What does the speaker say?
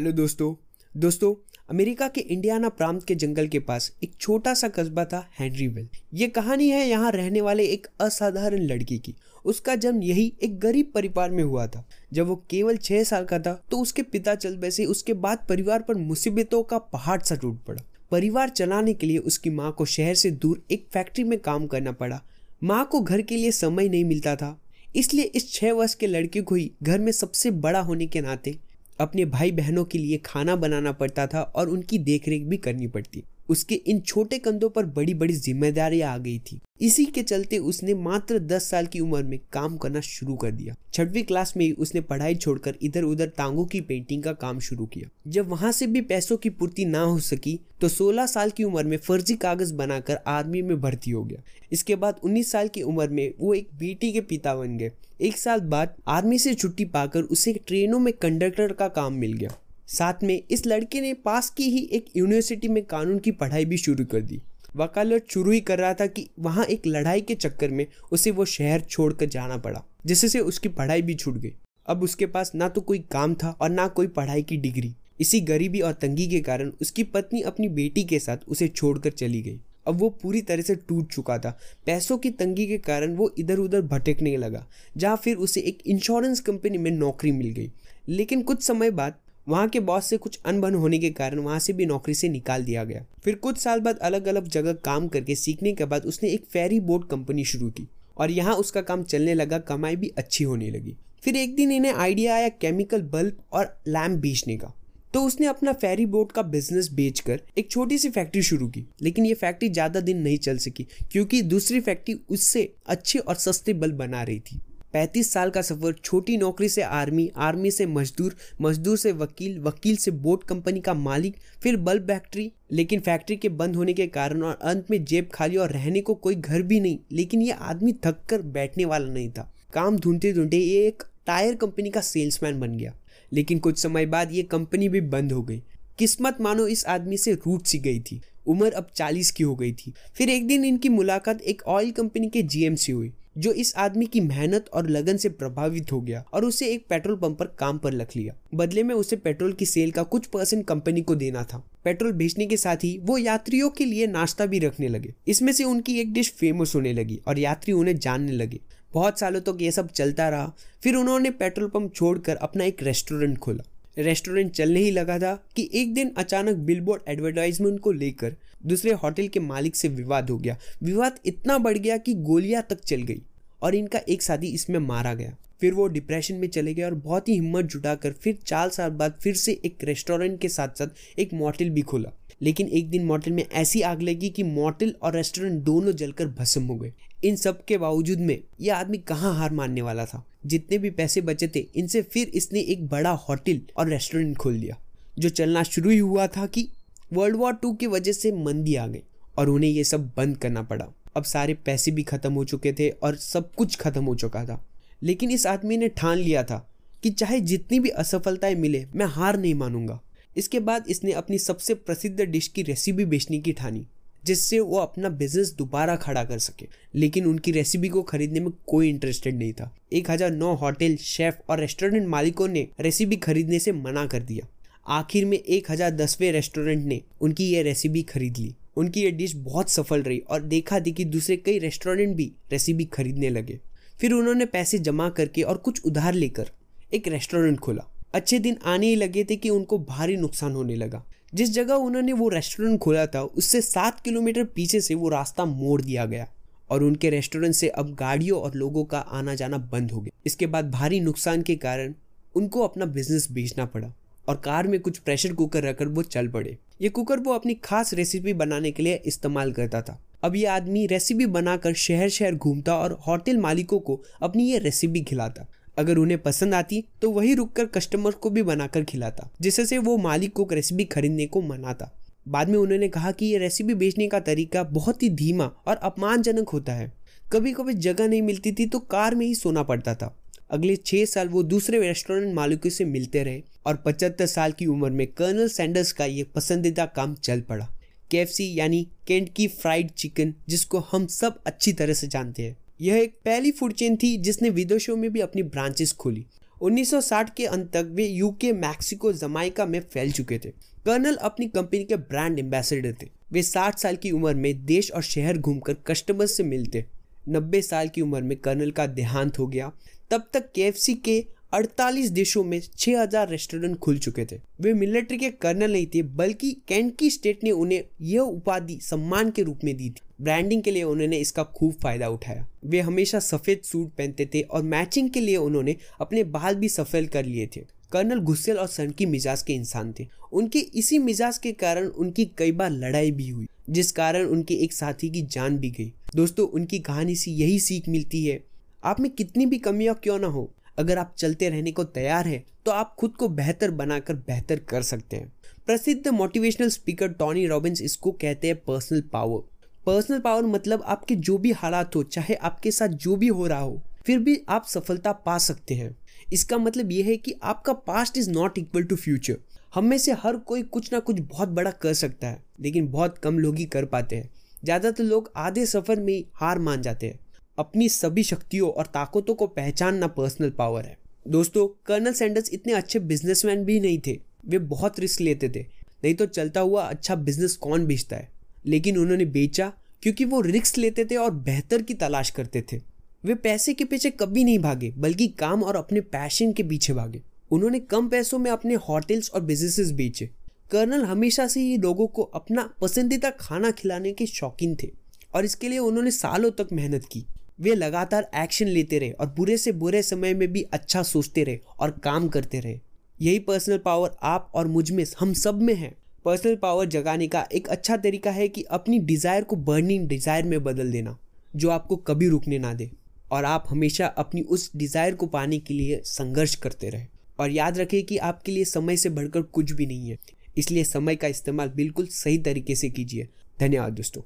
Hello दोस्तों। दोस्तों, America के इंडियाना प्रांत के जंगल के पास एक छोटा सा कस्बा था हेनरीविल ये कहानी है यहाँ रहने वाले एक असाधारण लड़की की। उसका जन्म यही एक गरीब परिवार में हुआ था। जब वो केवल छह साल का था तो उसके पिता चल बैसे उसके बाद परिवार पर मुसीबतों का पहाड़ सा टूट पड़ा। परिवार चलाने के लिए उसकी माँ को शहर से दूर एक फैक्ट्री में काम करना पड़ा। माँ को घर के लिए समय नहीं मिलता था, इसलिए इस छह वर्ष के लड़के को ही घर में सबसे बड़ा होने के नाते अपने भाई बहनों के लिए खाना बनाना पड़ता था और उनकी देखरेख भी करनी पड़ती। उसके इन छोटे कंधों पर बड़ी बड़ी जिम्मेदारियाँ आ गई थी। इसी के चलते उसने मात्र 10 साल की उम्र में काम करना शुरू कर दिया। छठवीं क्लास में ही उसने पढ़ाई छोड़कर इधर उधर टांगों की पेंटिंग का काम शुरू किया। जब वहाँ से भी पैसों की पूर्ति ना हो सकी तो 16 साल की उम्र में फर्जी कागज़ बनाकर आर्मी में भर्ती हो गया। इसके बाद 19 साल की उम्र में वो एक बेटी के पिता बन गए। एक साल बाद आर्मी से छुट्टी पाकर उसे ट्रेनों में कंडक्टर का काम मिल गया। साथ में इस लड़के ने पास की ही एक यूनिवर्सिटी में कानून की पढ़ाई भी शुरू कर दी। वकालत शुरू ही कर रहा था कि वहाँ एक लड़ाई के चक्कर में उसे वो शहर छोड़कर जाना पड़ा, जिससे उसकी पढ़ाई भी छूट गई। अब उसके पास ना तो कोई काम था और ना कोई पढ़ाई की डिग्री। इसी गरीबी और तंगी के कारण उसकी पत्नी अपनी बेटी के साथ उसे छोड़कर चली गई। अब वो पूरी तरह से टूट चुका था। पैसों की तंगी के कारण वो इधर उधर भटकने लगा, जहाँ फिर उसे एक इंश्योरेंस कंपनी में नौकरी मिल गई। लेकिन कुछ समय बाद वहाँ के बॉस से कुछ अनबन होने के कारण वहाँ से भी नौकरी से निकाल दिया गया। फिर कुछ साल बाद अलग अलग जगह काम करके सीखने के बाद उसने एक फेरी बोट कंपनी शुरू की और यहाँ उसका काम चलने लगा, कमाई भी अच्छी होने लगी। फिर एक दिन इन्हें आइडिया आया केमिकल बल्ब और लैम्प बेचने का। तो उसने अपना फेरी बोट का बिज़नेस बेचकर एक छोटी सी फैक्ट्री शुरू की। लेकिन ये फैक्ट्री ज़्यादा दिन नहीं चल सकी, क्योंकि दूसरी फैक्ट्री उससे अच्छे और सस्ते बल्ब बना रही थी। पैंतीस साल का सफ़र, छोटी नौकरी से आर्मी आर्मी से मजदूर मजदूर से वकील वकील से बोट कंपनी का मालिक, फिर बल्ब फैक्ट्री। लेकिन फैक्ट्री के बंद होने के कारण और अंत में जेब खाली और रहने को कोई घर भी नहीं, लेकिन ये आदमी थक कर बैठने वाला नहीं था। काम ढूंढते ढूंढते ये एक टायर कंपनी का सेल्समैन बन गया। लेकिन कुछ समय बाद ये कंपनी भी बंद हो गई। किस्मत मानो इस आदमी से रूट सी गई थी। उम्र अब चालीस की हो गई थी। फिर एक दिन इनकी मुलाकात एक ऑयल कंपनी के जीएम से हुई, जो इस आदमी की मेहनत और लगन से प्रभावित हो गया और उसे एक पेट्रोल पंप पर काम पर रख लिया। बदले में उसे पेट्रोल की सेल का कुछ परसेंट कंपनी को देना था। पेट्रोल बेचने के साथ ही वो यात्रियों के लिए नाश्ता भी रखने लगे। इसमें से उनकी एक डिश फ़ेमस होने लगी और यात्री उन्हें जानने लगे। बहुत सालों तक तो ये सब चलता रहा। फिर उन्होंने पेट्रोल पंप छोड़कर अपना एक रेस्टोरेंट खोला। रेस्टोरेंट चलने ही लगा था कि एक दिन अचानक बिलबोर्ड एडवर्टाइजमेंट को लेकर दूसरे होटल के मालिक से विवाद हो गया। विवाद इतना बढ़ गया कि गोलियाँ तक चल गई और इनका एक साथी इसमें मारा गया। फिर वो डिप्रेशन में चले गए और बहुत ही हिम्मत जुटाकर फिर चार साल बाद फिर से एक रेस्टोरेंट के साथ साथ एक मॉटल भी खोला। लेकिन एक दिन मॉटल में ऐसी आग लगी कि मॉटल और रेस्टोरेंट दोनों जलकर भस्म हो गए। इन सब के बावजूद में यह आदमी कहाँ हार मानने वाला था? जितने भी पैसे बचे थे, इनसे फिर इसने एक बड़ा होटल और रेस्टोरेंट खोल दिया जो चलना शुरू ही हुआ था कि वर्ल्ड वॉर टू की वजह से मंदी आ गई और उन्हें ये सब बंद करना पड़ा। अब सारे पैसे भी खत्म हो चुके थे और सब कुछ खत्म हो चुका था। लेकिन इस आदमी ने ठान लिया था कि चाहे जितनी भी असफलताएँ मिले, मैं हार नहीं मानूँगा। इसके बाद इसने अपनी सबसे प्रसिद्ध डिश की रेसिपी बेचने की ठानी, जिससे वो अपना बिज़नेस दोबारा खड़ा कर सके। लेकिन उनकी रेसिपी को खरीदने में कोई इंटरेस्टेड नहीं था। एक हज़ार नौ होटल, शेफ और रेस्टोरेंट मालिकों ने रेसिपी खरीदने से मना कर दिया। आखिर में एक हज़ार दसवें रेस्टोरेंट ने उनकी ये रेसिपी खरीद ली। उनकी ये डिश बहुत सफल रही और देखा देखी दूसरे कई रेस्टोरेंट भी रेसिपी खरीदने लगे। फिर उन्होंने पैसे जमा करके और कुछ उधार लेकर एक रेस्टोरेंट खोला। अच्छे दिन आने ही लगे थे कि उनको भारी नुकसान होने लगा। जिस जगह उन्होंने वो रेस्टोरेंट खोला था, उससे सात किलोमीटर पीछे से वो रास्ता मोड़ दिया गया और उनके रेस्टोरेंट से अब गाड़ियों और लोगों का आना जाना बंद हो गया। इसके बाद भारी नुकसान के कारण उनको अपना बिज़नेस बेचना पड़ा और कार में कुछ प्रेशर कुकर रखकर वो चल पड़े। ये कुकर वो अपनी खास रेसिपी बनाने के लिए इस्तेमाल करता था। अब ये आदमी रेसिपी बनाकर शहर शहर घूमता और होटल मालिकों को अपनी ये रेसिपी खिलाता। अगर उन्हें पसंद आती तो वही रुककर कस्टमर को भी बनाकर खिलाता, जिससे वो मालिक को रेसिपी खरीदने को मनाता। बाद में उन्होंने कहा कि ये रेसिपी बेचने का तरीका बहुत ही धीमा और अपमानजनक होता है। कभी कभी जगह नहीं मिलती थी तो कार में ही सोना पड़ता था। अगले छह साल वो दूसरे रेस्टोरेंट मालिकों से मिलते रहे और पचहत्तर साल की उम्र में कर्नल सैंडर्स का ये पसंदीदा काम चल पड़ा। के यानी केंट की फ्राइड चिकन जिसको हम सब अच्छी तरह से जानते हैं। यह एक पहली फ़ूड चेन थी जिसने विदेशों में भी अपनी ब्रांचेस खोली। 1960 के अंत तक वे यूके मैक्सिको जमाइका में फैल चुके थे। कर्नल अपनी कंपनी के ब्रांड एम्बेसडर थे। वे 60 साल की उम्र में देश और शहर घूमकर कस्टमर्स से मिलते। 90 साल की उम्र में कर्नल का देहांत हो गया। तब तक के के 48 देशों में 6000 रेस्टोरेंट खुल चुके थे। वे मिलिट्री के कर्नल नहीं थे, बल्कि कैंट की स्टेट ने उन्हें यह उपाधि सम्मान के रूप में दी थी। ब्रांडिंग के लिए उन्होंने इसका खूब फ़ायदा उठाया। वे हमेशा सफ़ेद सूट पहनते थे और मैचिंग के लिए उन्होंने अपने बाल भी सफ़ेद कर लिए थे। कर्नल गुस्सेल और सन की मिजाज के इंसान थे। उनके इसी मिजाज के कारण उनकी कई बार लड़ाई भी हुई, जिस कारण उनके एक साथी की जान भी गई। दोस्तों, उनकी कहानी से यही सीख मिलती है, आप में कितनी भी कमियाँ क्यों ना हो अगर आप चलते रहने को तैयार है तो आप खुद को बेहतर बनाकर बेहतर कर सकते हैं। प्रसिद्ध मोटिवेशनल स्पीकर टॉनी रॉबिन्स इसको कहते हैं पर्सनल पावर पर्सनल पावर मतलब आपके जो भी हालात हो, चाहे आपके साथ जो भी हो रहा हो, फिर भी आप सफलता पा सकते हैं। इसका मतलब यह है कि आपका past is not equal to future हम में से हर कोई कुछ ना कुछ बहुत बड़ा कर सकता है, लेकिन बहुत कम लोग ही कर पाते हैं। ज़्यादातर तो लोग आधे सफ़र में हार मान जाते हैं। अपनी सभी शक्तियों और ताकतों को पहचानना पर्सनल पावर है। दोस्तों कर्नल सैंडर्स इतने अच्छे बिजनेसमैन भी नहीं थे। वे बहुत रिस्क लेते थे। नहीं तो चलता हुआ अच्छा बिज़नेस कौन बेचता है? लेकिन उन्होंने बेचा क्योंकि वो रिस्क लेते थे और बेहतर की तलाश करते थे। वे पैसे के पीछे कभी नहीं भागे, बल्कि काम और अपने पैशन के पीछे भागे। उन्होंने कम पैसों में अपने होटल्स और बिजनेसेस बेचे। कर्नल हमेशा से ही लोगों को अपना पसंदीदा खाना खिलाने के शौकीन थे और इसके लिए उन्होंने सालों तक मेहनत की। वे लगातार एक्शन लेते रहे और बुरे से बुरे समय में भी अच्छा सोचते रहे और काम करते रहे। यही पर्सनल पावर आप और मुझमें, हम सब में है। पर्सनल पावर जगाने का एक अच्छा तरीका है कि अपनी डिज़ायर को बर्निंग डिज़ायर में बदल देना, जो आपको कभी रुकने ना दे। और आप हमेशा अपनी उस डिज़ायर को पाने के लिए संघर्ष करते रहे। और याद रखें कि आपके लिए समय से बढ़कर कुछ भी नहीं है। इसलिए समय का इस्तेमाल बिल्कुल सही तरीके से कीजिए। धन्यवाद दोस्तों।